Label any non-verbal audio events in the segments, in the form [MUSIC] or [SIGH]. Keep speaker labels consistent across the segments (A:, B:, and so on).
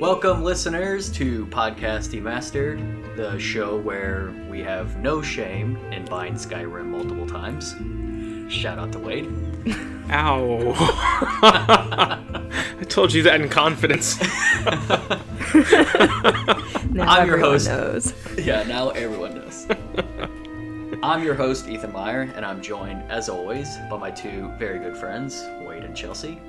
A: Welcome, listeners, to Podcast Demastered, the show where we have no shame in buying Skyrim multiple times. Shout out to Wade. [LAUGHS]
B: Ow. [LAUGHS] I told you that in confidence. [LAUGHS]
C: Now
A: I'm your
C: everyone
A: host.
C: knows.
A: Yeah, now everyone knows. I'm your host, Ethan Meyer, and I'm joined, as always, by my two very good friends, Wade and Chelsea.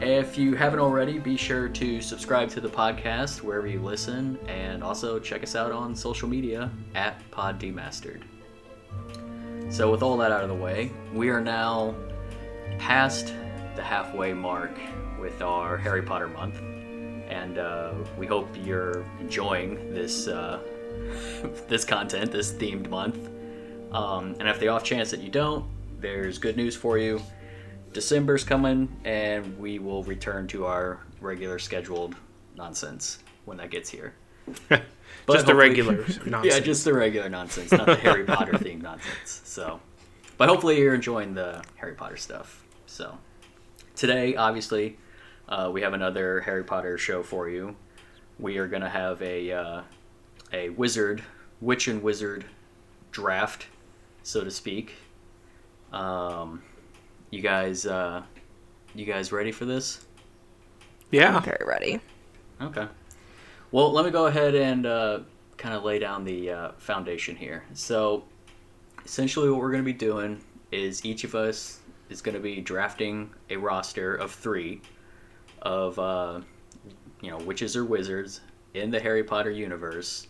A: If you haven't already, be sure to subscribe to the podcast wherever you listen, and also check us out on social media at Pod Demastered. So, with all that out of the way, we are now past the halfway mark with our Harry Potter month, and uh, we hope you're enjoying this uh, [LAUGHS] this content, this themed month. Um, and if the off chance that you don't, there's good news for you. December's coming, and we will return to our regular scheduled nonsense when that gets here. [LAUGHS]
B: Just the regular [LAUGHS] nonsense.
A: Yeah, just the regular nonsense, not the [LAUGHS] Harry Potter themed nonsense. So, but hopefully you're enjoying the Harry Potter stuff. So, today, obviously, uh, we have another Harry Potter show for you. We are gonna have a uh, a wizard, witch and wizard draft, so to speak. Um, you guys, uh, you guys ready for this?
B: Yeah.
C: I'm very ready.
A: Okay. Well, let me go ahead and uh, kind of lay down the uh, foundation here. So, essentially, what we're going to be doing is each of us is going to be drafting a roster of three of, uh, you know, witches or wizards in the Harry Potter universe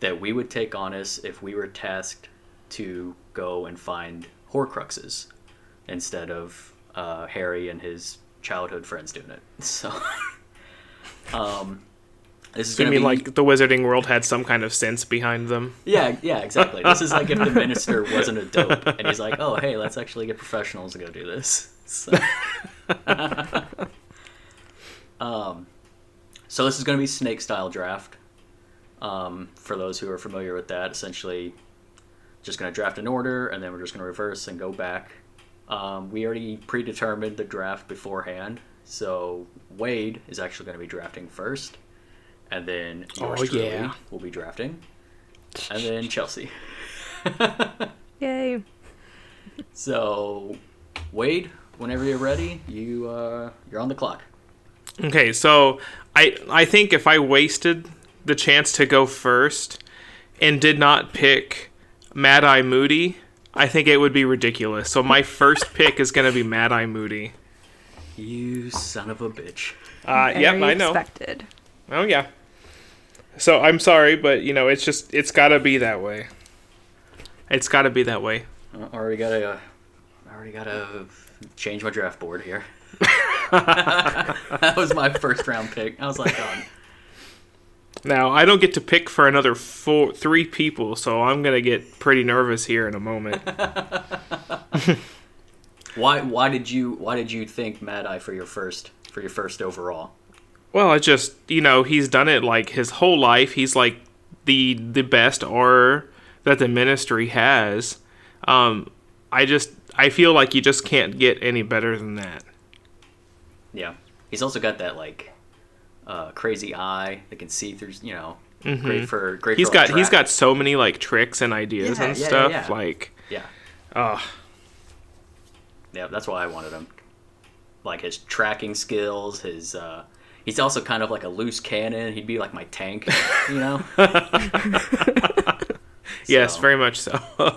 A: that we would take on us if we were tasked to go and find Horcruxes instead of uh, Harry and his childhood friends doing it. [LAUGHS] So, um, this is
B: So you
A: gonna
B: mean
A: be
B: like the wizarding world had some kind of sense behind them?
A: yeah, yeah, exactly. This is like if the [LAUGHS] minister wasn't a dope and he's like, oh, hey, let's actually get professionals to go do this. So, [LAUGHS] um, so this is going to be snake style draft. Um, for those who are familiar with that, essentially, just going to draft an order and then we're just going to reverse and go back. Um, we already predetermined the draft beforehand, so Wade is actually going to be drafting first, and then yours
B: Oh,
A: truly
B: yeah.
A: will be drafting, and then Chelsea. [LAUGHS]
C: Yay.
A: so, Wade, whenever you're ready, you uh, you're on the clock.
B: Okay, so I I think if I wasted the chance to go first and did not pick Mad Eye Moody, I think it would be ridiculous. So my first [LAUGHS] pick is gonna be Mad Eye Moody.
A: You son of a bitch.
B: Uh,
C: Very
B: yep, I know.
C: expected.
B: Oh yeah. So I'm sorry, but you know it's just it's gotta be that way. It's gotta be that way.
A: I already gotta, uh, I already gotta change my draft board here. [LAUGHS] [LAUGHS] that was my first round pick. I was like, oh,
B: Now I don't get to pick for another four, three people, so I'm gonna get pretty nervous here in a moment. [LAUGHS] [LAUGHS]
A: why? Why did you? Why did you think Mad Eye for your first for your first overall?
B: well, I just you know he's done it like his whole life. He's like the the best or that the ministry has. Um, I just I feel like you just can't get any better than that.
A: Yeah, he's also got that like uh, crazy eye that can see through. You know, great for great.
B: Mm-hmm. He's
A: for,
B: got he's got so many like tricks and ideas
A: Yeah,
B: and
A: yeah,
B: stuff.
A: yeah.
B: Like,
A: Yeah,
B: oh,
A: yeah. That's why I wanted him. Like his tracking skills, his. uh He's also kind of like a loose cannon. He'd be like my tank, you know. [LAUGHS] [LAUGHS]
B: yes,
A: So-
B: very much so.
A: All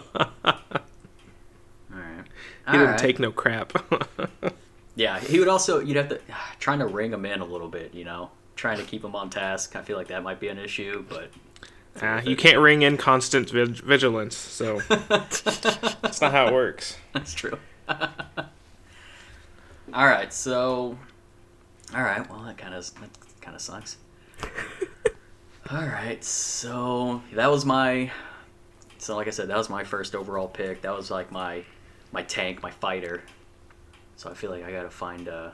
A: right.
B: he didn't take no crap. [LAUGHS]
A: Yeah, he would also. You'd have to [SIGHS] trying to ring him in a little bit, you know, trying to keep them on task. I feel like that might be an issue, but
B: Ah, you can't ring in constant vig- vigilance, so [LAUGHS] that's not how it works.
A: that's true. [LAUGHS] all right, so, all right. Well, that kind of that kind of sucks. [LAUGHS] all right, so that was my. So, like I said, that was my first overall pick. That was like my my tank, my fighter. So I feel like I gotta find a.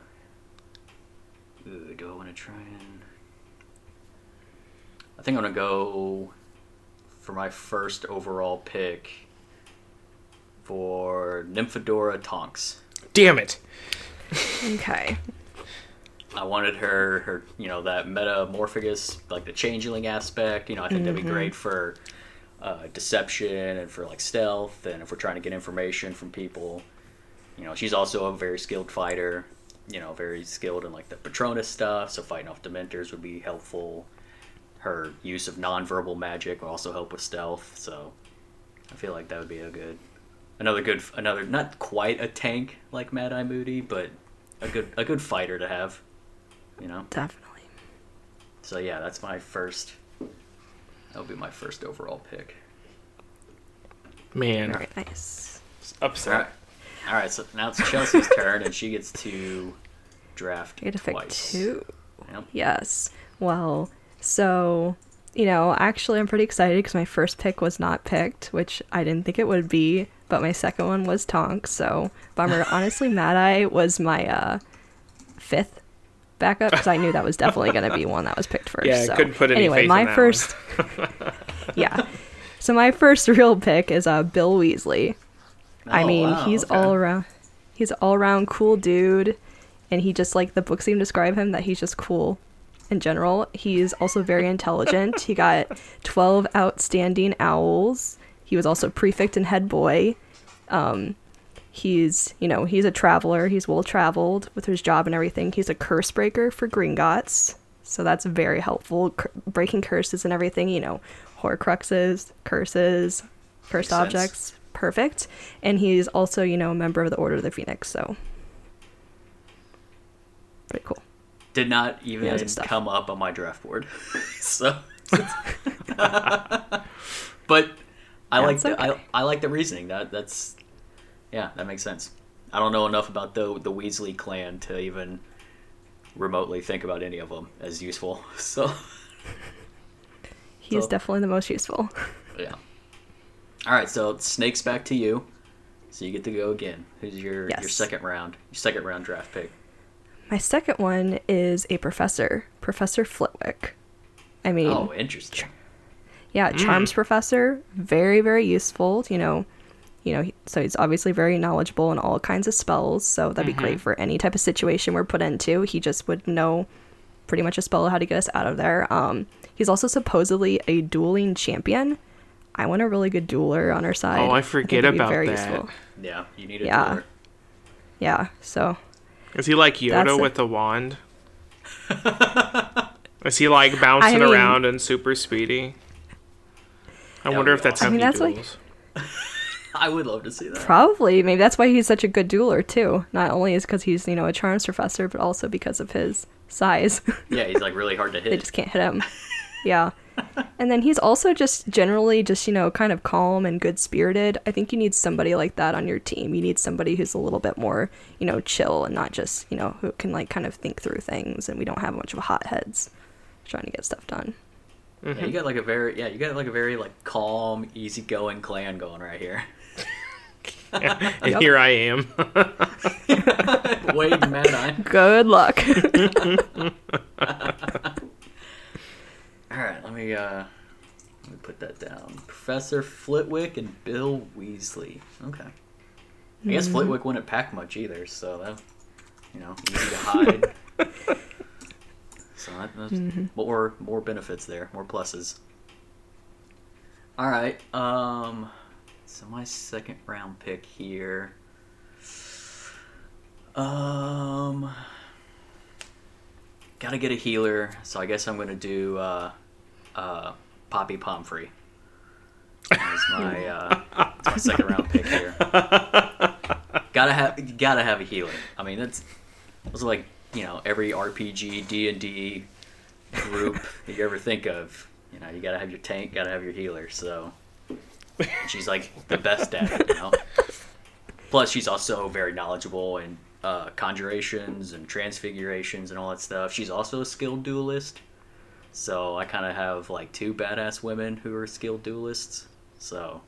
A: Ooh, do I want to try and? I think I'm gonna go for my first overall pick for Nymphadora Tonks.
B: Damn it!
C: Okay.
A: I wanted her, her, you know, that metamorphmagus, like the changeling aspect. You know, I think that'd be great for uh, deception and for like stealth, and if we're trying to get information from people. You know, she's also a very skilled fighter. You know, very skilled in like the Patronus stuff. So fighting off Dementors would be helpful. Her use of nonverbal magic will also help with stealth. So I feel like that would be a good, another good, another not quite a tank like Mad Eye Moody, but a good a good fighter to have. You know.
C: Definitely.
A: So yeah, that's my first. That'll be my first overall pick.
B: Man,
C: Very nice.
A: All
B: upset.
A: All right. So now it's Chelsea's turn, and she gets to draft
C: I get to pick
A: twice.
C: two.
A: Yep.
C: Yes. Well, so, you know, actually, I'm pretty excited because my first pick was not picked, which I didn't think it would be, but my second one was Tonk. So, bummer. [LAUGHS] Honestly, Mad Eye was my uh, fifth backup because I knew that was definitely going to be one that was picked first.
B: Yeah,
C: so.
B: couldn't put any
C: anyway, my first. [LAUGHS] yeah. So, my first real pick is uh, Bill Weasley. I
A: Oh,
C: mean,
A: wow,
C: he's
A: okay.
C: all around. He's all around cool dude, and he just like the books even describe him that he's just cool in general. He's also very intelligent. he [LAUGHS] got twelve outstanding owls. He was also prefect and head boy. Um, he's you know he's a traveler. He's well traveled with his job and everything. He's a curse breaker for Gringotts, so that's very helpful. Cur- breaking curses and everything. You know, Horcruxes, curses, cursed
A: Makes sense.
C: Perfect. And he's also you know a member of the Order of the Phoenix. So pretty cool.
A: Did not even
C: Yeah,
A: come up on my draft board. [LAUGHS] so, [LAUGHS] but I like the
C: okay.
A: I, I like the reasoning. That that's yeah, that makes sense. I don't know enough about the the Weasley clan to even remotely think about any of them as useful. [LAUGHS] So
C: he
A: So-
C: definitely the most useful.
A: yeah. All right, so snakes back to you. So you get to go again. Who's your your second round? Your second round draft pick.
C: My second one is a professor, Professor Flitwick. I mean,
A: Oh, interesting.
C: yeah, charms professor, very very useful. You know, you know, he- so he's obviously very knowledgeable in all kinds of spells. So that'd be great for any type of situation we're put into. He just would know pretty much a spell how to get us out of there. Um, he's also supposedly a dueling champion. I want a really good dueler on our side.
B: Oh, I
C: think
B: forget
C: it'd be
B: about
C: very
B: that.
A: Yeah, you need a
C: Yeah.
A: dueler.
C: Yeah, so
B: Is he like
C: That's
B: Yoda
C: a-
B: with the wand? [LAUGHS] Is he like bouncing
C: mean-
B: around and super speedy? I wonder if that's
A: awesome.
B: how
C: I mean,
B: he
C: that's like-
B: duels. [LAUGHS]
A: I would love to see that.
C: Probably. Maybe that's why he's such a good dueler too. Not only is because he's you know a charms professor, but also because of his size.
A: Yeah, he's like really hard to [LAUGHS] hit.
C: they just can't hit him. yeah. And then he's also just generally just you know kind of calm and good spirited. I think you need somebody like that on your team. You need somebody who's a little bit more you know chill and not just you know who can like kind of think through things. And we don't have a bunch of hotheads trying to get stuff done.
A: Yeah, you mm-hmm. got like a very yeah, you got like a very like calm, easygoing clan going right here. [LAUGHS]
B: And
C: Yep.
B: here I am. [LAUGHS]
A: Wade and Mad
C: Good luck. [LAUGHS]
A: All right, let me uh, let me put that down. Professor Flitwick and Bill Weasley. Okay. I guess Flitwick wouldn't pack much either, so that you know easy to hide. [LAUGHS] so that, that's more more benefits there, more pluses. All right. Um. So my second round pick here. Um. Gotta get a healer, so I guess I'm gonna do uh, uh, Poppy Pomfrey. As my uh, my second round pick here. gotta have gotta have a healer. I mean that's those like you know every RPG D and D group that you ever think of. You know you gotta have your tank, gotta have your healer. So she's like the best at it. You know. Plus she's also very knowledgeable in uh, conjurations and transfigurations and all that stuff. She's also a skilled duelist. So I kind of have like two badass women who are skilled duelists. So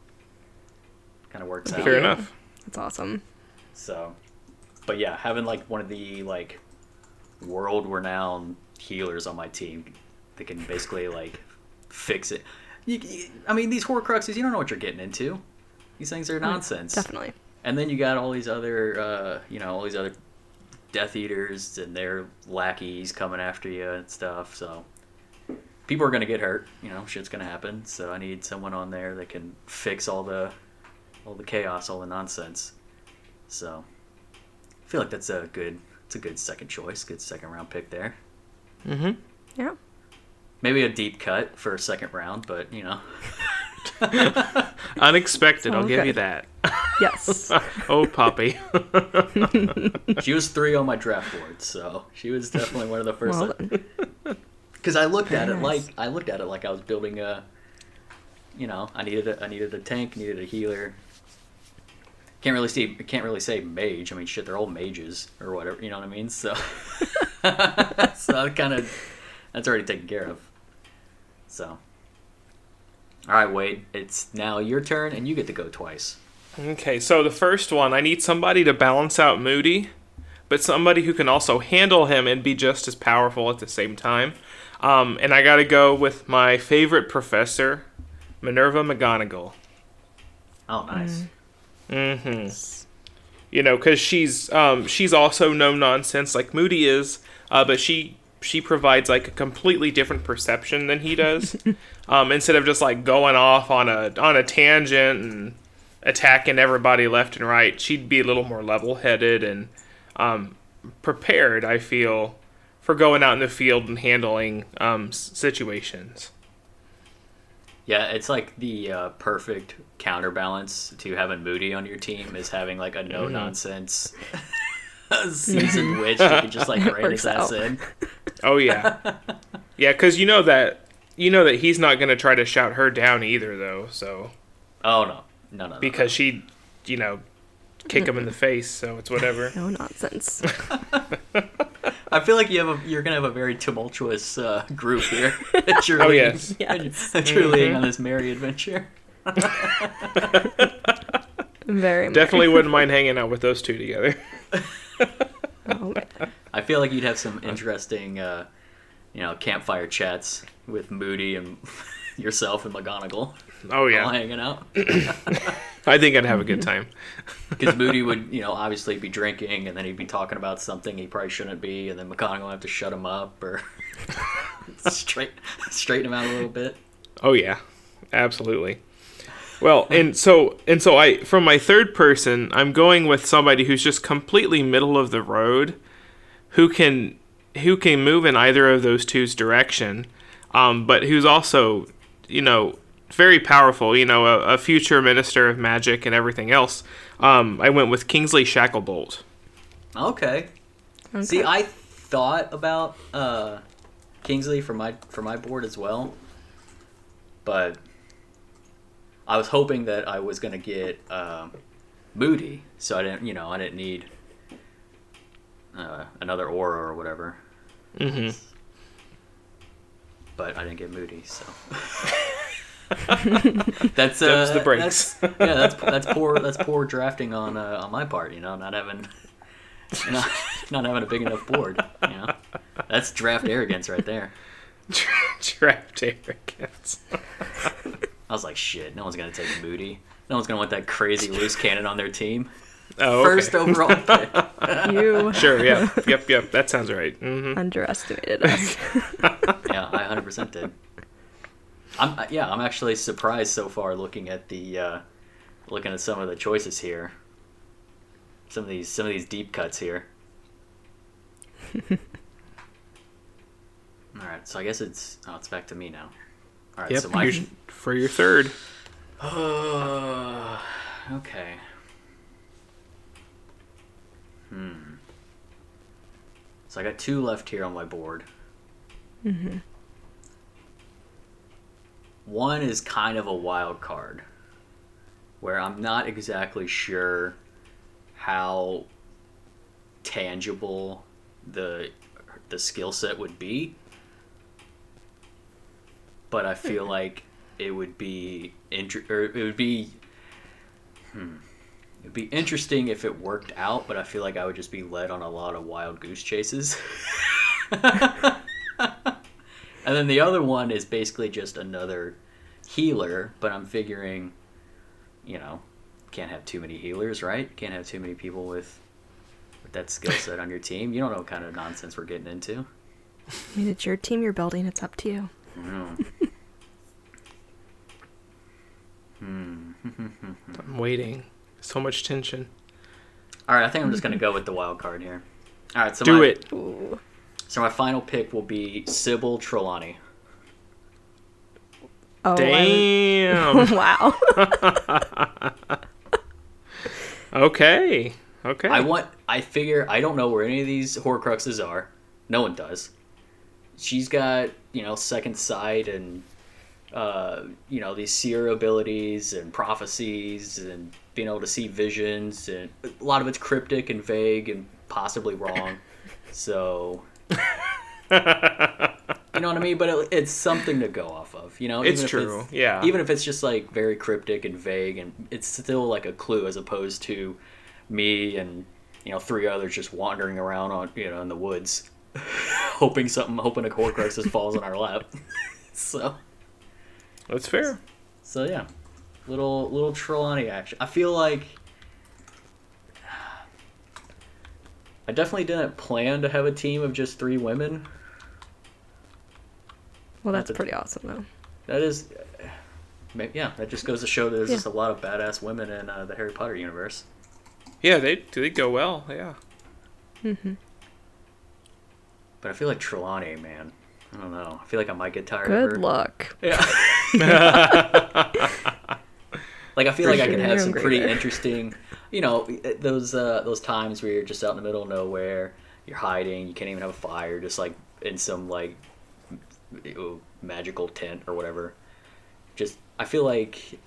A: kind of works out.
B: Fair enough.
C: That's awesome.
A: So, but yeah, having like one of the like world renowned healers on my team that can basically like fix it. You, you- I mean, these Horcruxes, you don't know what you're getting into. These things are nonsense.
C: Definitely.
A: And then you got all these other, uh, you know, all these other Death Eaters and their lackeys coming after you and stuff. So people are gonna get hurt. You know, shit's gonna happen. So I need someone on there that can fix all the all the chaos, all the nonsense. So I feel like that's a good it's a good second choice, good second round pick there.
B: Mm-hmm.
C: Yeah.
A: Maybe a deep cut for a second round, but you know. [LAUGHS]
B: Unexpected, I'll give
C: Okay.
B: you that.
C: Yes. [LAUGHS]
B: oh, Poppy.
A: she was three on my draft board, so she was definitely one of the [LAUGHS] first.
C: well, then.
A: Because I looked at it like. I looked at it like I was building a. You know, I needed a I needed a tank, needed a healer. Can't really see. Can't really say mage. I mean, shit, they're all mages or whatever. You know what I mean? So, [LAUGHS] so kind of that's already taken care of. So, all right, Wade. It's now your turn, and you get to go twice.
B: Okay, so the first one, I need somebody to balance out Moody, but somebody who can also handle him and be just as powerful at the same time. Um, and I gotta go with my favorite professor, Minerva McGonagall.
A: Oh, nice.
B: Mm-hmm. You know, because she's um, she's also no nonsense like Moody is, uh, but she she provides like a completely different perception than he does. [LAUGHS] um, instead of just like going off on a on a tangent and attacking everybody left and right, she'd be a little more level headed and um, prepared. I feel for going out in the field and handling um, s- situations.
A: Yeah, it's like the uh, perfect counterbalance to having Moody on your team is having like a no nonsense [LAUGHS] [LAUGHS] seasoned witch you can just like
C: It
A: rein his ass in.
B: Oh yeah, [LAUGHS] yeah, because you know that you know that he's not going to try to shout her down either, though. So
A: Oh no, no, no, no.
B: because she, you know, kick him in the face, so it's whatever.
C: No nonsense.
A: I feel like you have a you're gonna have a very tumultuous uh, group here. [LAUGHS] [LAUGHS] that you're
B: Oh,
A: leading-
B: yes. [LAUGHS]
C: Yes.
A: that you're leading on this merry adventure.
C: Very much.
B: Definitely wouldn't mind hanging out with those two together.
C: Oh,
A: I feel like you'd have some interesting, uh, you know, campfire chats with Moody and yourself and McGonagall
B: Oh
A: all
B: yeah,
A: hanging out.
B: I think I'd have a good time. [LAUGHS]
A: Because Moody would, you know, obviously be drinking, and then he'd be talking about something he probably shouldn't be, and then McGonagall would have to shut him up or [LAUGHS] straight straighten him out a little bit.
B: Oh yeah, absolutely. Well, and so and so I from my third person, I'm going with somebody who's just completely middle of the road, who can who can move in either of those two's direction, um, but who's also you know very powerful. You know, a, a future minister of magic and everything else. Um, I went with Kingsley Shacklebolt.
A: Okay.
C: okay.
A: See, I thought about uh, Kingsley for my for my board as well, but I was hoping that I was gonna get um, Moody, so I didn't, you know, I didn't need uh, another Auror or whatever.
B: hmm
A: But I didn't get Moody, so [LAUGHS] [LAUGHS] [LAUGHS] that's uh,
B: the breaks.
A: that's- yeah, that's that's poor that's poor drafting on uh, on my part. You know, not having [LAUGHS] not, not having a big enough board. You know, that's draft arrogance right there. [LAUGHS]
B: Trapped arrogance.
A: I was like, shit, no one's gonna take Moody. No one's gonna want that crazy loose cannon on their team.
B: Oh, okay.
A: First overall pick.
C: you
B: Sure. Yeah. yep. Yep. That sounds right. hmm
C: underestimated us.
A: yeah, I 100% did. I'm uh, yeah, I'm actually surprised so far looking at the uh, looking at some of the choices here. Some of these some of these deep cuts here. [LAUGHS] All right, so I guess it's oh, it's back to me now. All right,
B: Yep.
A: so my
B: your- for your third. [SIGHS]
A: okay. Hmm. So I got two left here on my board. One is kind of a wild card, where I'm not exactly sure how tangible the the skill set would be, but I feel like it would be inter- or it would be hmm, it would be interesting if it worked out, but I feel like I would just be led on a lot of wild goose chases. [LAUGHS] [LAUGHS] and then the other one is basically just another healer, but I'm figuring, you know, can't have too many healers, right? Can't have too many people with with that skill set on your team. You don't know what kind of nonsense we're getting into.
C: I mean, it's your team you're building. It's up to you. Hmm. [LAUGHS]
B: I'm waiting. So much tension.
A: All right, I think I'm just gonna go with the wild card here. All right, so
B: Do
A: my,
B: it.
C: Ooh.
A: So my final pick will be Sybil Trelawney.
C: Oh,
B: Damn.
C: would- [LAUGHS] wow. [LAUGHS]
B: okay. Okay.
A: I want. I figure I don't know where any of these Horcruxes are. No one does. She's got you know second sight and uh, you know these seer abilities and prophecies and being able to see visions and a lot of it's cryptic and vague and possibly wrong. [LAUGHS] So. You know what I mean? But it, it's something to go off of. You know,
B: It's
A: if
B: true, yeah.
A: Even if it's just like very cryptic and vague, and it's still like a clue as opposed to me and you know three others just wandering around on you know in the woods, [LAUGHS] hoping something, hoping a Horcrux just falls in our lap. [LAUGHS] so,
B: That's fair.
A: so yeah, little little Trelawney action. I feel like. I definitely didn't plan to have a team of just three women.
C: Well, that's
A: That's a-
C: pretty awesome, though.
A: That is, ma- yeah, that just goes to show that there's
C: Yeah.
A: just a lot of badass women in uh, the Harry Potter universe.
B: Yeah, they they go well. Yeah. Mhm.
A: But I feel like Trelawney, man, I don't know. I feel like I might get tired of
C: Good
A: her.
C: luck.
A: Yeah. [LAUGHS] [LAUGHS] like I feel
C: For
A: like I
C: sure,
A: could have
C: you're
A: some
C: great
A: pretty
C: there.
A: interesting, you know, those uh, those times where you're just out in the middle of nowhere, you're hiding, you can't even have a fire, just like in some like magical tent or whatever. Just I feel like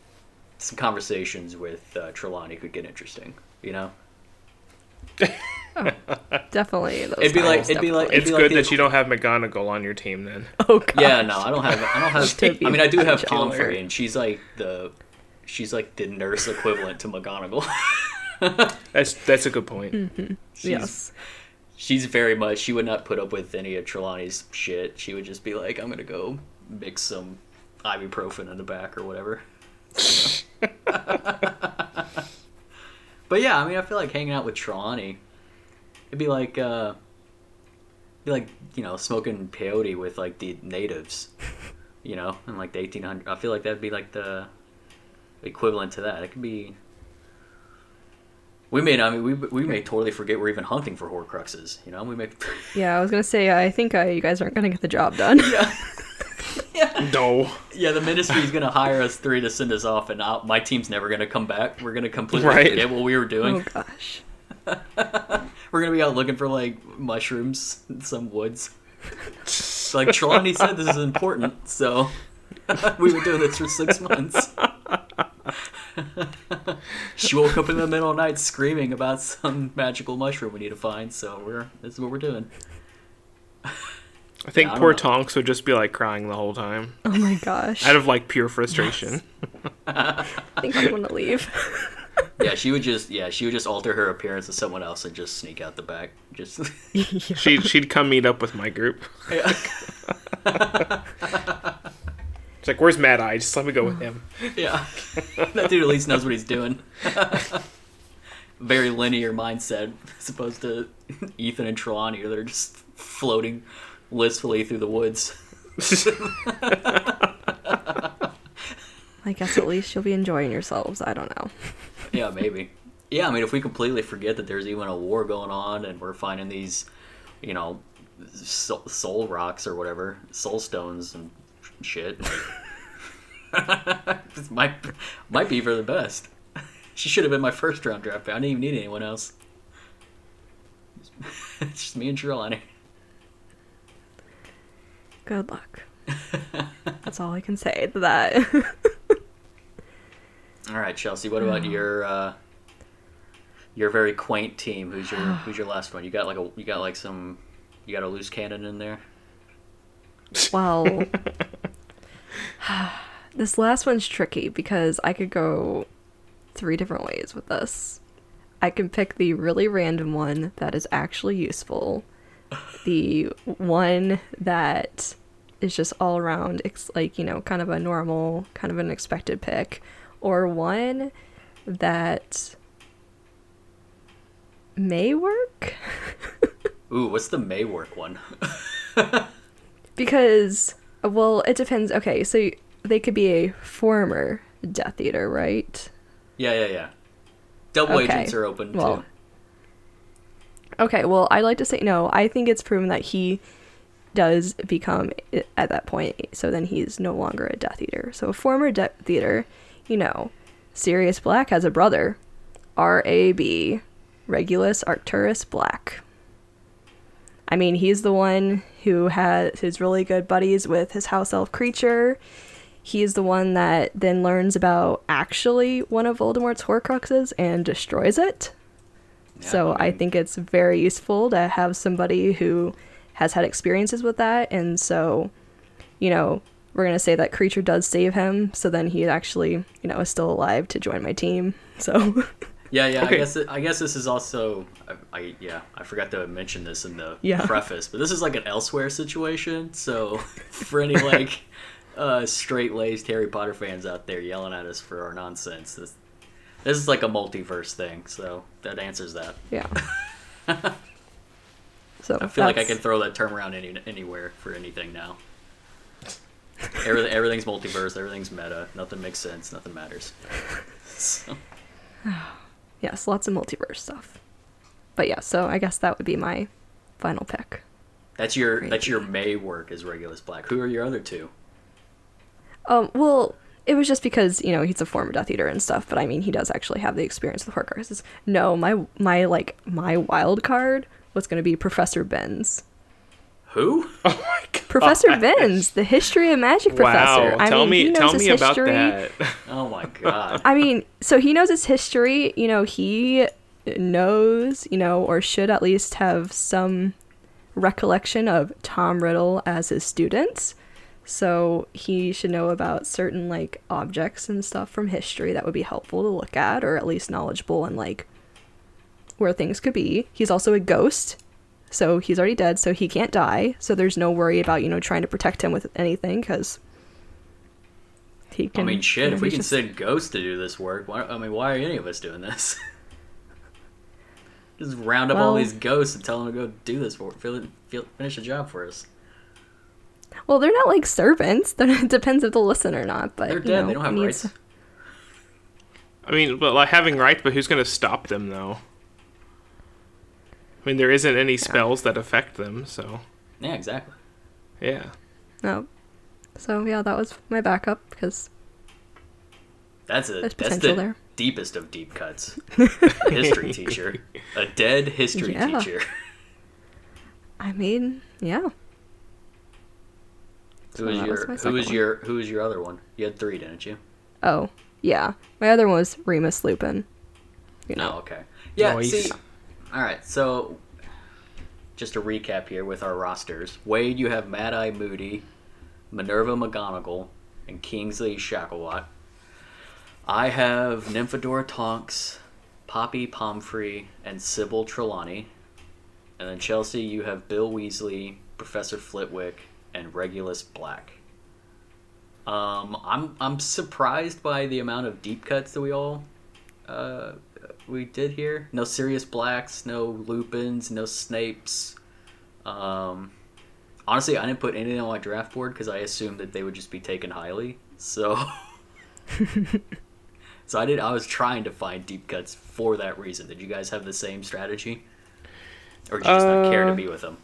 A: some conversations with uh, Trelawney could get interesting. You know, [LAUGHS]
C: Definitely. Those
A: It'd be like- it'd be like-
C: definitely.
B: It's
A: be like
B: good
A: the-
B: that you don't have McGonagall on your team then. [LAUGHS]
C: Oh, God.
A: yeah, no, I don't have, I don't have. [LAUGHS] I mean, I do have
C: Chandler.
A: Pomfrey, and she's like the, she's like the nurse equivalent to McGonagall. [LAUGHS]
B: That's that's a good point.
A: She's,
C: yes.
A: she's very much she would not put up with any of Trelawney's shit. She would just be like, I'm gonna go mix some ibuprofen in the back or whatever. [LAUGHS] but yeah, I mean I feel like hanging out with Trelawney it'd be like uh be like, you know, smoking peyote with like the natives. You know, in like the eighteen hundred I feel like that'd be like the equivalent to that. It could be we may I mean we we may totally forget we're even hunting for Horcruxes. You know, we may. [LAUGHS]
C: Yeah, I was going to say, I think uh, you guys aren't going to get the job done. [LAUGHS] [LAUGHS]
A: yeah,
B: No.
A: yeah. The ministry's gonna hire us three to send us off, and i my team's never gonna come back. We're gonna completely
B: Right.
A: forget what we were doing.
C: Oh, gosh.
A: We're gonna be out looking for like mushrooms in some woods. like Trelawney said, this is important, so we've been doing this for six months. She woke up in the middle of the night screaming about some magical mushroom we need to find. So we're this is what we're doing.
B: I think
A: I
B: poor
A: know.
B: Tonks would just be like crying the whole time
C: Oh, my gosh.
B: out of like pure frustration. [LAUGHS] [LAUGHS]
C: I think I want to leave.
A: Yeah, she would just yeah she would just alter her appearance to someone else and just sneak out the back. Just [LAUGHS]
B: She'd she'd come meet up with my group.
A: yeah.
B: It's like, where's Mad Eye? Just let me go with him. [LAUGHS]
A: Yeah. that dude at least knows what he's doing. [LAUGHS] Very linear mindset, as opposed to Ethan and Trelawney that are just floating blissfully through the woods. [LAUGHS]
C: I guess at least you'll be enjoying yourselves. I don't know.
A: Yeah, maybe. Yeah, I mean, if we completely forget that there's even a war going on and we're finding these, you know, soul, soul rocks or whatever, soul stones and shit, [LAUGHS] this might might be for the best. She should have been my first round draft pick. I didn't even need anyone else. it's [LAUGHS] just me and Trelawney.
C: Good luck. That's all I can say to that. [LAUGHS]
A: All right, Chelsea. What about your uh, your very quaint team? Who's your [SIGHS] Who's your last one? You got like a you got like some you got a loose cannon in there.
C: well, [SIGHS] this last one's tricky because I could go three different ways with this. I can pick the really random one that is actually useful, the one that is just all around, it's like, you know, kind of a normal, kind of an expected pick, or one that may work [LAUGHS]
A: Ooh, what's the May work one? [LAUGHS]
C: because well, it depends. Okay, so they could be a former Death Eater, right?
A: yeah, yeah, yeah. Double
C: Okay,
A: agents are open
C: well,
A: too.
C: Okay, well, I'd like to say no. I think it's proven that he does become at that point, so then he's no longer a Death Eater. So a former Death Eater, you know, Sirius Black has a brother, R A B, Regulus Arcturus Black. I mean, he's the one who has his really good buddies with his house elf Kreacher. He's the one that then learns about actually one of Voldemort's Horcruxes and destroys it.
A: Yeah,
C: So I
A: mean,
C: think it's very useful to have somebody who has had experiences with that. And so, you know, we're going to say that Kreacher does save him. So then he actually, you know, is still alive to join my team. So, [LAUGHS]
A: Yeah, yeah.
B: Okay.
A: I guess it, I guess this is also. I, I yeah. I forgot to mention this in the
C: Yeah. [LAUGHS]
A: preface, but this is like an elsewhere situation. So for any like [LAUGHS] uh, straight laced Harry Potter fans out there yelling at us for our nonsense, this this is like a multiverse thing. So that answers that.
C: yeah. [LAUGHS] so
A: I feel like I can throw that term around any, anywhere for anything now. Everything, everything's multiverse. Everything's meta. Nothing makes sense. Nothing matters. So, [SIGHS]
C: Yes, lots of multiverse stuff. But yeah, so I guess that would be my final pick.
A: that's your
C: Great.
A: that's your May work as Regulus Black. Who are your other two?
C: Um, well, it was just because you know he's a former Death Eater and stuff, but I mean he does actually have the experience with Horcruxes. No, my my like my wild card was going to be Professor Binns.
A: Who? [LAUGHS]
B: Oh my god.
C: Professor oh, Binns, the history of magic professor.
B: Wow.
C: I
B: tell
C: mean,
B: me
C: he knows
B: tell
C: his
B: me about
C: history.
B: that.
A: Oh my god.
C: I mean, so he knows his history. You know, he knows, you know, or should at least have some recollection of Tom Riddle as his student. So he should know about certain like objects and stuff from history that would be helpful to look at, or at least knowledgeable and like where things could be. He's also a ghost, so he's already dead, so he can't die. So there's no worry about you know trying to protect him with anything because he can.
A: I
C: can.
A: mean,
C: you
A: shit.
C: know,
A: If we can
C: just-
A: send ghosts to do this work, why? I mean, why are any of us doing this? [LAUGHS] Just round up all these ghosts and tell them to go do this for fill, fill, finish the job for us.
C: Well, they're not like servants. [LAUGHS] They're, it depends if they'll listen or not. But
A: They're
C: you
A: dead.
C: know,
A: they don't have
C: he needs-
A: rights.
B: I mean, but like having rights, but who's going to stop them though? I mean, there isn't any spells that affect them, so
A: Yeah, exactly.
B: yeah.
C: No. So yeah, that was my backup because
A: That's a that's
C: potential
A: the
C: there.
A: deepest of deep cuts. A [LAUGHS] history teacher, a dead history
C: Yeah.
A: teacher.
C: I mean, yeah.
A: Who was
C: that was
A: your
C: my
A: who was
C: one.
A: your who was your other one? You had three, didn't you?
C: Oh, yeah. My other one was Remus Lupin. You oh, know.
A: No, okay. Yeah,
B: Nice.
A: see. All right, so just to recap here with our rosters. Wade, you have Mad Eye Moody, Minerva McGonagall, and Kingsley Shacklebolt. I have Nymphadora Tonks, Poppy Pomfrey, and Sybil Trelawney. And then Chelsea, you have Bill Weasley, Professor Flitwick, and Regulus Black. Um, I'm I'm surprised by the amount of deep cuts that we all uh, we did here. No Sirius Blacks, no Lupins, no Snapes. Um, honestly, I didn't put anything on my draft board because I assumed that they would just be taken highly. So, [LAUGHS] so I did. I was trying to find deep cuts for that reason. Did you guys have the same strategy, or did you just not care to
B: Uh,
A: be with them?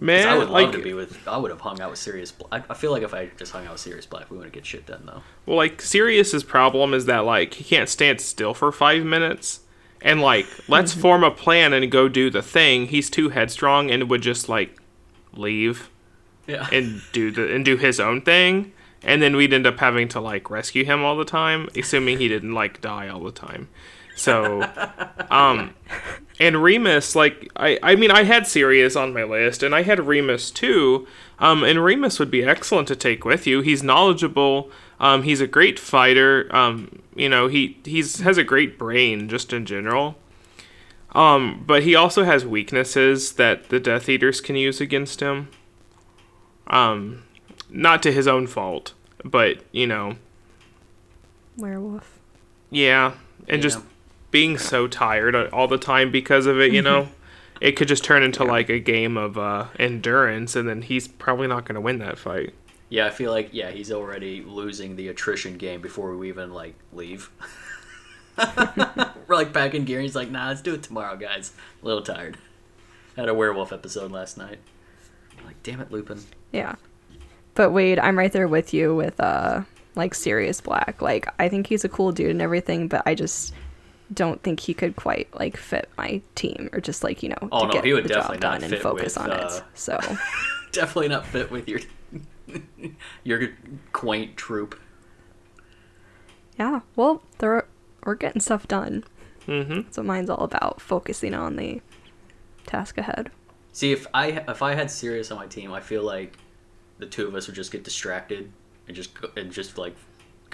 B: Man,
A: I would love
B: like,
A: to be with. I would have hung out with Sirius. Black. I, I feel like if I just hung out with Sirius Black, we wouldn't get shit done though.
B: well, like Sirius's problem is that like he can't stand still for five minutes, and like [LAUGHS] let's form a plan and go do the thing. He's too headstrong and would just like leave
A: Yeah.
B: and do the and do his own thing, and then we'd end up having to like rescue him all the time, assuming he didn't like die all the time. So, um, and Remus, like I, I mean, I had Sirius on my list, and I had Remus too. Um, and Remus would be excellent to take with you. He's knowledgeable. Um, he's a great fighter. Um, you know, he he's has a great brain just in general. Um, but he also has weaknesses that the Death Eaters can use against him. Um, not to his own fault, but you know,
C: Werewolf.
B: yeah, and
A: Yeah.
B: just being so tired all the time because of it, you know, it could just turn into like a game of uh, endurance, and then he's probably not going to win that fight.
A: Yeah, I feel like yeah, he's already losing the attrition game before we even like leave. [LAUGHS] We're like back in gear. He's like, "Nah, let's do it tomorrow, guys. A little tired. Had a werewolf episode last night. I'm like, damn it, Lupin.
C: Yeah. But Wade, I'm right there with you with uh like Sirius Black. Like I think he's a cool dude and everything, but I just don't think he could quite like fit my team or just like, you know,
A: Oh,
C: to
A: no,
C: get
A: he would
C: the
A: definitely
C: job
A: not
C: done and
A: fit
C: focus
A: with,
C: on
A: uh,
C: it. So [LAUGHS]
A: Definitely not fit with your [LAUGHS] your quaint troop.
C: yeah, well, they're we're getting stuff done.
B: Mm-hmm.
C: That's what mine's all about, focusing on the task ahead.
A: See, if I if I had Sirius on my team, I feel like the two of us would just get distracted and just go, and just like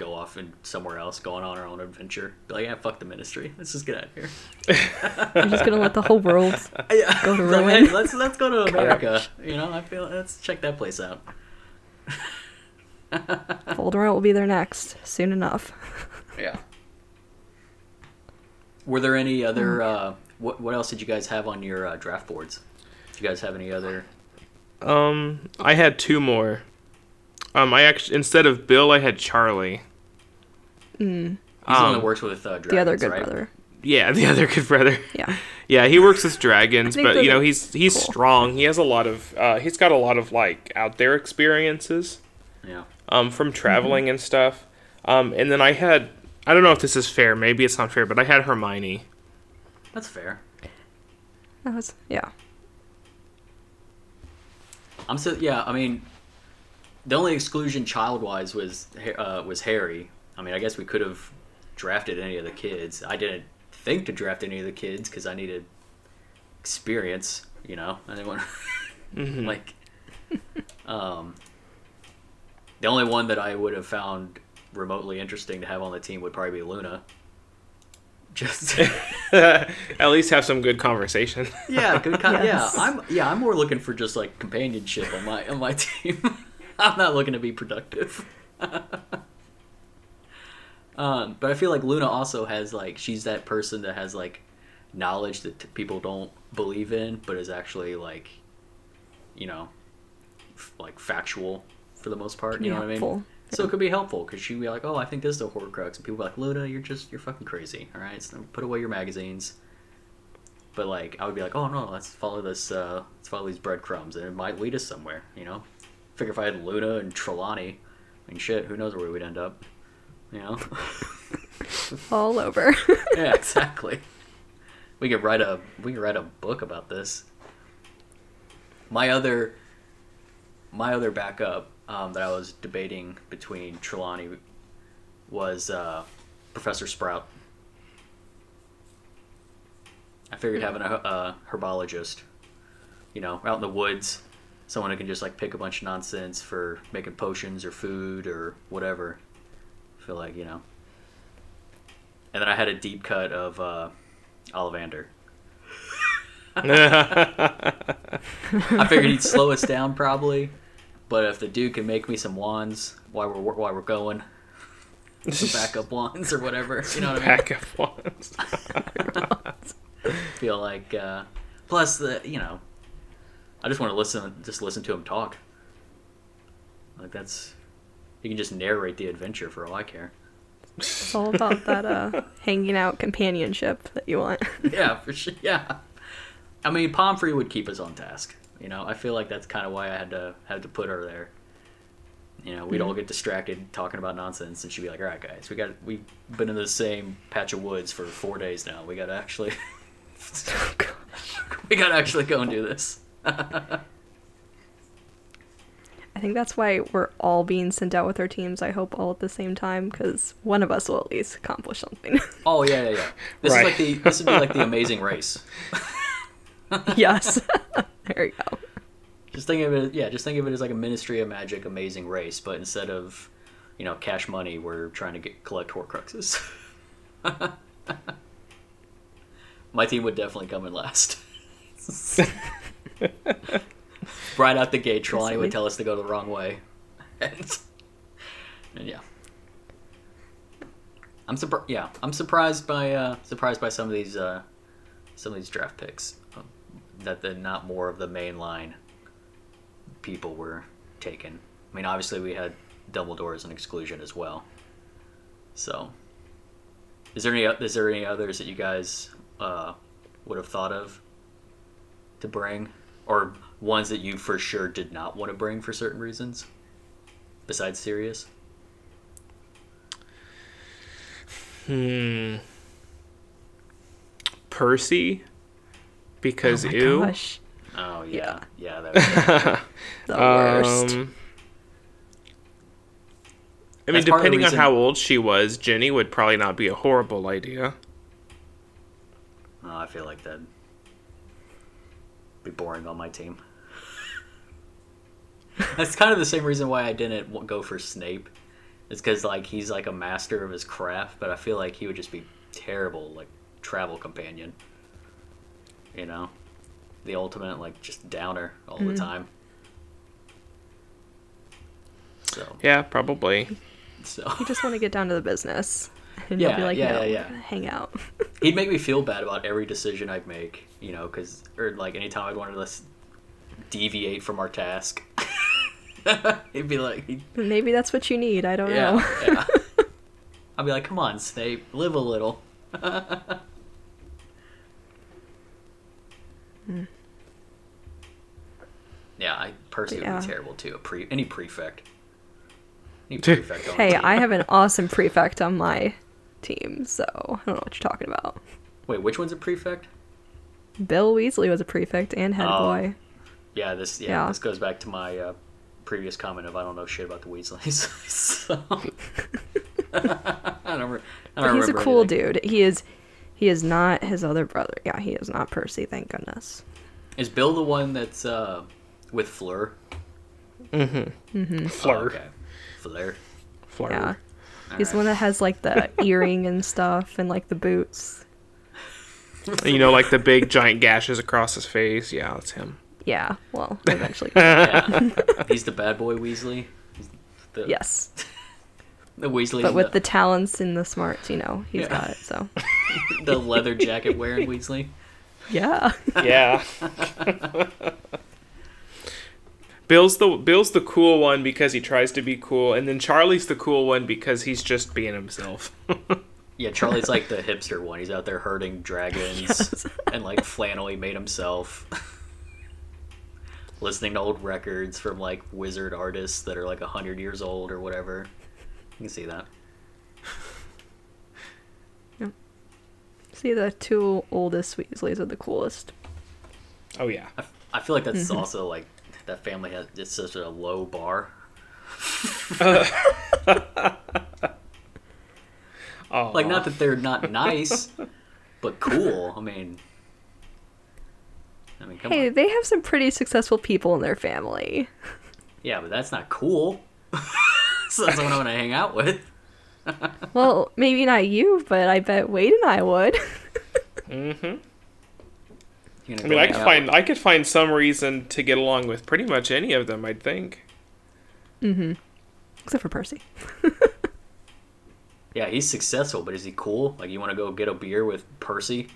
A: go off and somewhere else, going on our own adventure. Be like, yeah, fuck the ministry. Let's just get out of here. [LAUGHS]
C: I'm just gonna let the whole world [LAUGHS]
A: Yeah,
C: Go to
A: Like,
C: ruin.
A: hey, let's let's go to [LAUGHS] America. You know, I feel let's check that place out.
C: Voldemort will be there next, soon enough.
A: Yeah. Were there any other? Uh, what what else did you guys have on your uh, draft boards? Did you guys have any other?
B: Um, I had two more. Um, I actually instead of Bill, I had Charlie.
C: Mm,
A: He's the one
B: Um,
A: that works with uh, dragons,
C: the other good
A: right?
C: brother.
B: Yeah, the [LAUGHS] other good brother.
C: Yeah. [LAUGHS]
B: Yeah, he works with dragons, but you know he's he's
C: cool.
B: strong. He has a lot of uh, he's got a lot of like out there experiences
A: Yeah.
B: um, from traveling and stuff. Um, and then I had I don't know if this is fair. Maybe it's not fair, but I had Hermione.
A: That's fair.
C: That was yeah.
A: I'm so yeah. I mean, the only exclusion child wise was uh, was Harry. I mean, I guess we could have drafted any of the kids. I didn't think to draft any of the kids because I needed experience. You know, I didn't want [LAUGHS]
B: Mhm.
A: like. Um, the only one that I would have found remotely interesting to have on the team would probably be Luna. [LAUGHS] Just
B: At least have some good conversation.
A: yeah, good kind.
C: Yes.
A: Yeah, I'm yeah I'm more looking for just like companionship on my on my [LAUGHS] team. I'm not looking to be productive. Um, but I feel like Luna also has like she's that person that has like knowledge that t- people don't believe in, but is actually like, you know, f- like factual for the most part.
C: Can
A: You know what I mean?
C: helpful.
A: So it could be helpful because she'd be like, "Oh, I think this is a Horcrux," and people be like, "Luna, you're just you're fucking crazy. All right, so put away your magazines." But like, I would be like, "Oh no, let's follow this. Uh, let's follow these breadcrumbs, and it might lead us somewhere." You know, figure if I had Luna and Trelawney, I mean, shit, who knows where we'd end up? You know? [LAUGHS]
C: All over. [LAUGHS]
A: yeah, [LAUGHS] exactly. We could write a we could write a book about this. My other my other backup um, that I was debating between Trelawney was uh, Professor Sprout. I figured having a, a herbologist, you know, out in the woods, someone who can just like pick a bunch of nonsense for making potions or food or whatever. I feel like you know. And then I had a deep cut of uh, Ollivander. I figured he'd slow us down probably, but if the dude can make me some wands while we're while we're going, some backup [LAUGHS] wands or whatever, you know what I mean?
B: Backup ones. [LAUGHS]
A: Feel like, uh, plus the you know, I just want to listen, just listen to him talk. Like that's, you can just narrate the adventure for all I care.
C: it's all about that uh [LAUGHS] hanging out companionship that you want. [LAUGHS]
A: yeah, for sure. Yeah, I mean, Pomfrey would keep us on task. You know, I feel like that's kind of why I had to had to put her there. You know, we'd all get distracted talking about nonsense, and she'd be like, "All right, guys, we got we've been in the same patch of woods for four days now. We got to actually, [LAUGHS] we got to actually go and do this."
C: I think that's why we're all being sent out with our teams. I hope all at the same time because one of us will at least accomplish something. [LAUGHS]
A: Oh yeah, yeah, yeah. This
B: Right.
A: is like the this would be like the Amazing Race. [LAUGHS]
C: yes. [LAUGHS] there you go.
A: Just think of it, yeah. Just think of it as like a Ministry of Magic Amazing Race, but instead of, you know, cash money, we're trying to get collect Horcruxes. My team would definitely come in last. Right out the gate, Trelawney would tell us to go the wrong way, and, [LAUGHS] and yeah. I'm surprised. Yeah, I'm surprised by uh, surprised by some of these uh, some of these draft picks um, that the not more of the mainline people were taken. I mean, obviously we had Dumbledore as an exclusion as well. So, is there any is there any others that you guys uh, would have thought of to bring, or ones that you for sure did not want to bring for certain reasons, besides Sirius?
B: Hmm. Percy, because
C: oh my
B: ew.
C: gosh,
A: Oh yeah, yeah. that was, [LAUGHS]
C: the worst.
B: Um, I mean,
A: That's part of
B: depending on how old she was, Ginny would probably not be a horrible idea.
A: oh, I feel like that'd be boring on my team. [LAUGHS] That's kind of the same reason why I didn't go for Snape. It's because like he's like a master of his craft, but I feel like he would just be terrible like travel companion. You know, the ultimate like just downer all the mm-hmm. time. So,
B: Yeah, probably.
A: so
C: You just want to get down to the business, and you'll be
A: Yeah,
C: like,
A: yeah,
C: no,
A: yeah.
C: hang out. [LAUGHS]
A: he'd make me feel bad about every decision I'd make, you know, because or like anytime I'd wanted to deviate from our task, [LAUGHS] [LAUGHS] he'd be like, he'd,
C: Maybe that's what you need. I don't
A: yeah,
C: know.
A: yeah. [LAUGHS] I'd be like, come on, Snape, live a little. [LAUGHS] Yeah, I Percy would be terrible too. A pre any prefect. Any prefect on
C: Hey. I have an awesome prefect on my team, so I don't know what you're talking about.
A: Wait, which one's a prefect?
C: Bill Weasley was a prefect and head
A: Oh.
C: boy.
A: Yeah, this yeah,
C: Yeah.
A: this goes back to my uh, previous comment of I don't know shit about the Weasleys. [LAUGHS] so, [LAUGHS] I don't, re- I don't
C: But he's a cool
A: anything.
C: dude. He is he is not his other brother. Yeah, he is not Percy, thank goodness.
A: Is Bill the one that's uh, with Fleur?
C: Mm-hmm.
B: Fleur.
A: Oh, okay, Fleur.
B: Fleur.
C: Yeah. He's the one that has like the [LAUGHS] earring and stuff and like the boots.
B: You know, like the big giant gashes across his face. Yeah, that's him.
C: Yeah, well, [LAUGHS] eventually.
A: Yeah, [LAUGHS] he's the bad boy Weasley. He's the,
C: yes. [LAUGHS]
A: the Weasley,
C: But with
A: the,
C: the talents and the smarts, you know, he's
A: Yeah.
C: got it, so.
A: the leather jacket wearing Weasley.
C: Yeah.
B: Yeah. Bill's the Bill's the cool one because he tries to be cool, and then Charlie's the cool one because he's just being himself.
A: Yeah, Charlie's like the hipster one. He's out there herding dragons
C: Yes.
A: and like flannel he made himself. Listening to old records from like wizard artists that are like a hundred years old or whatever. You can see that. yeah.
C: See, the two oldest Weasleys are the coolest.
B: oh yeah.
A: I, I feel like that's mm-hmm. also like that family has it's such a low bar.
B: Oh, [LAUGHS]
A: Like not that they're not nice, but cool. I mean, I mean, come
C: Hey,
A: on.
C: they have some pretty successful people in their family.
A: Yeah, but that's not cool. so [LAUGHS] that's what I'm gonna hang out with. [LAUGHS]
C: Well, maybe not you, but I bet Wade and I would. [LAUGHS]
B: Mm-hmm. I mean, I could
A: out
B: find
A: with-
B: I could find some reason to get along with pretty much any of them. I'd think. Mm-hmm.
C: Except for Percy.
A: Yeah, he's successful, but is he cool? Like, you want to go get a beer with Percy?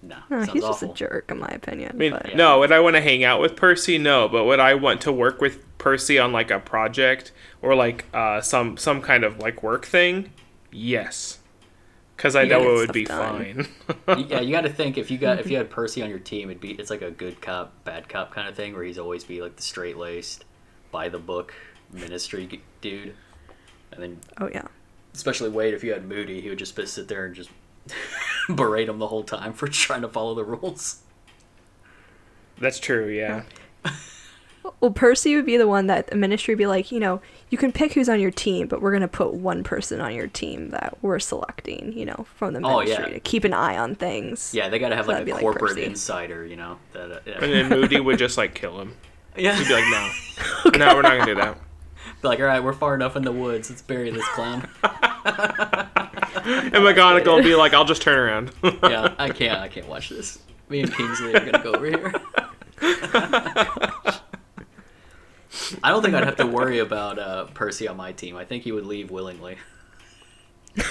A: No,
C: No, he's
A: awful.
C: just a jerk, in my opinion.
B: I mean,
C: but-
A: Yeah.
B: no. Would I want to hang out with Percy? No. But would I want to work with Percy on like a project or like uh, some some kind of like work thing? Yes. Because I
C: You
B: know it would be
C: stuff
B: fine.
A: Yeah, you got to think if you got if you had [LAUGHS] Percy on your team, it'd be it's like a good cop, bad cop kind of thing, where he's always be like the straight laced, by the book ministry dude, and then
C: Oh, yeah.
A: especially Wade, if you had Moody, he would just sit there and just [LAUGHS] berate him the whole time for trying to follow the rules.
B: That's true. Yeah. [LAUGHS]
C: Well, Percy would be the one that the ministry would be like, you know, you can pick who's on your team, but we're going to put one person on your team that we're selecting, you know, from the
A: Oh,
C: ministry
A: yeah.
C: to keep an eye on things.
A: Yeah, they got to have
C: So
A: like a
C: be like
A: corporate insider, you know. That uh, yeah.
B: And then Moody would just like kill him. [LAUGHS]
A: yeah.
B: He'd be like, no, no, we're not gonna do that.
A: Be like, all right, we're far enough in the woods. Let's bury this clown. [LAUGHS]
B: And McGonagall would be like, I'll just turn around.
A: yeah, I can't. I can't watch this. Me and Kingsley are gonna go over here. [LAUGHS] I don't think I'd have to worry about uh, Percy on my team. I think he would leave willingly. [LAUGHS]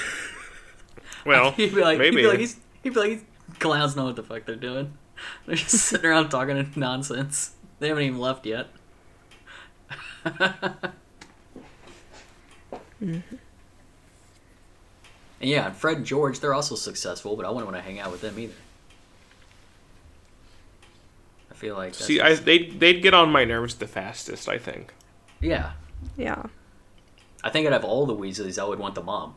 B: Well,
A: he'd be like,
B: maybe.
A: he'd be like, he's, he'd be like, these clowns know what the fuck they're doing. They're just sitting around talking nonsense. They haven't even left yet. And yeah, and Fred and George, they're also successful, but I wouldn't want to hang out with them either. I feel like that's
B: See, I, they they'd get on my nerves the fastest. I think.
A: yeah,
C: Yeah.
A: I think I'd have all the Weasleys. I would want the mom.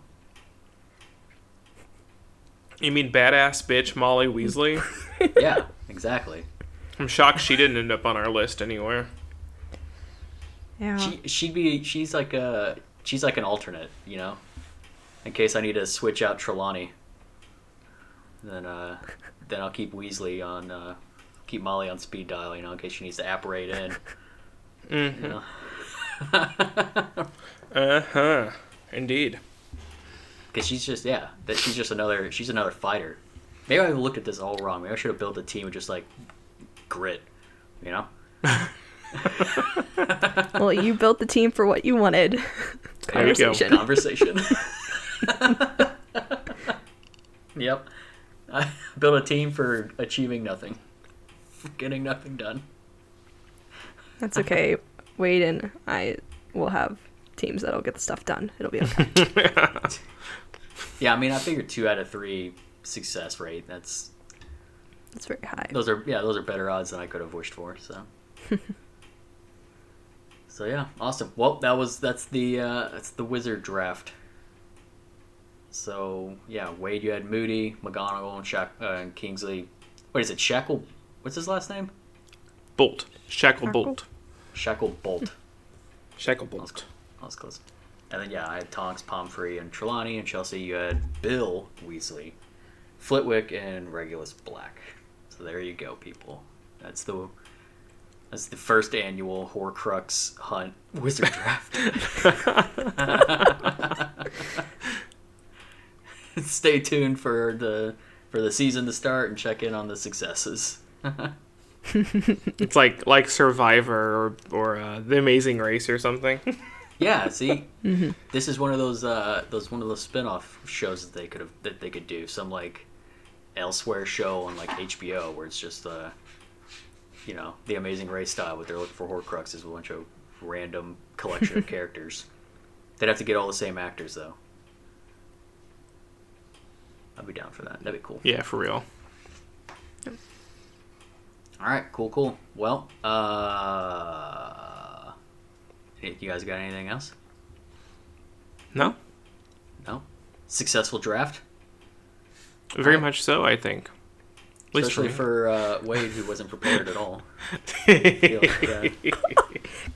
B: You mean badass bitch Molly Weasley? [LAUGHS]
A: Yeah, exactly.
B: I'm shocked she didn't end up on our list anywhere.
C: Yeah.
A: She she'd be she's like a she's like an alternate, you know, in case I need to switch out Trelawney. Then uh, then I'll keep Weasley on uh, keep Molly on speed dial, you know, in case she needs to apparate in.
B: Mm.
A: You know? [LAUGHS]
B: Uh huh. Indeed.
A: Because she's just yeah, that she's just another she's another fighter. Maybe I looked at this all wrong. Maybe I should have built a team with just like grit, you know. [LAUGHS]
C: well, you built the team for what you wanted.
B: There you go.
C: Conversation.
A: Conversation. [LAUGHS] [LAUGHS] yep, I built a team for achieving nothing, for getting nothing done.
C: That's okay. Wade and I will have teams that'll get the stuff done. It'll be okay. [LAUGHS]
A: Yeah, I mean, I figured two out of three success rate. That's
C: that's very high.
A: those are yeah, those are better odds than I could have wished for. So. [LAUGHS] So yeah, awesome. Well, that was that's the uh, that's the wizard draft. So yeah, Wade, you had Moody, McGonagall, and, Shack, uh, and Kingsley. What is it? Shackle? What's his last name?
B: Bolt. Shackle bolt.
A: Shackle Bolt.
B: Shackle
A: That was,
B: bolt.
A: that was close. And then yeah, I had Tonks, Pomfrey, and Trelawney, and Chelsea. You had Bill Weasley, Flitwick, and Regulus Black. So there you go, people. That's the that's the first annual Horcrux Hunt Wizard [LAUGHS] Draft. [LAUGHS] [LAUGHS] Stay tuned for the for the season to start and check in on the successes. [LAUGHS]
B: It's like like Survivor or or uh, The Amazing Race or something. [LAUGHS]
A: Yeah, see, this is one of those uh, those one of those spin-off shows that they could have that they could do some like elsewhere show on like HBO where it's just uh, you know the Amazing Race style, but they're looking for Horcruxes, with a bunch of random collection of characters. They'd have to get all the same actors though. I'd be down for that. That'd be cool.
B: yeah, for real.
A: All right, cool, cool. Well, uh, you guys got anything else?
B: No,
A: No. Successful draft.
B: very much so. I think.
A: Especially
B: for,
A: for uh, Wade, who wasn't prepared at all. like, [LAUGHS] uh,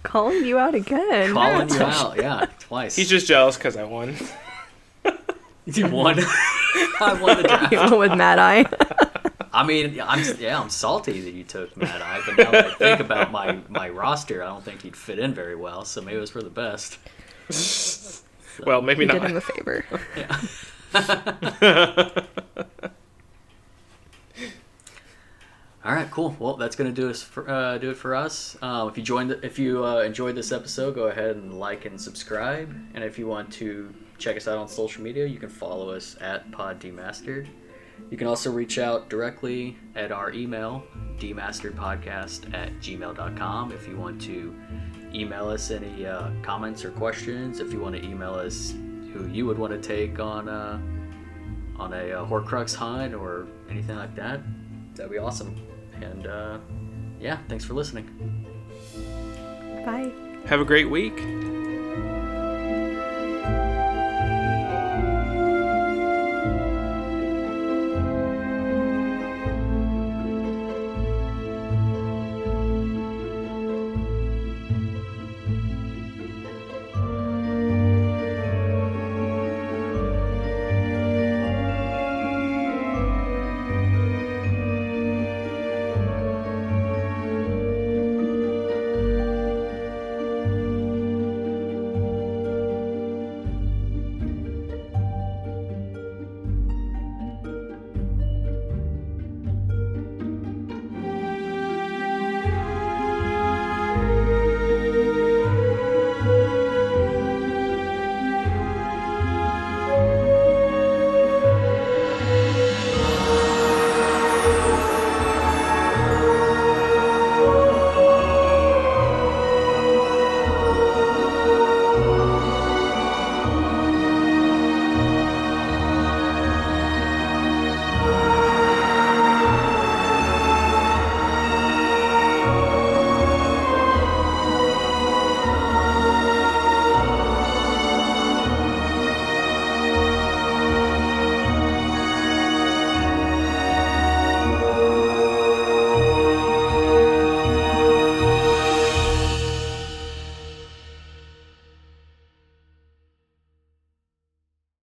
C: Calling you out again.
A: Calling you out, yeah, twice.
B: He's just jealous because I won.
A: You won. I won the
C: You
A: draft.
C: went with Mad Eye.
A: I mean, I'm yeah, I'm salty that you took Mad Eye, but now that I think about my my roster, I don't think he'd fit in very well. So maybe it was for the best. [LAUGHS]
B: well, maybe
C: You did
B: not.
C: him a favor. [LAUGHS] [LAUGHS]
A: All right, cool. Well, that's gonna do us for uh, do it for us. Uh, if you joined, if you uh, enjoyed this episode, go ahead and like and subscribe. And if you want to check us out on social media, you can follow us at Pod Demastered. You can also reach out directly at our email, demasteredpodcast at gmail.com. If you want to email us any uh, comments or questions, if you want to email us who you would want to take on uh, on a uh, Horcrux hunt or anything like that, that'd be awesome. And uh, yeah, thanks for listening.
C: Bye.
B: Have a great week.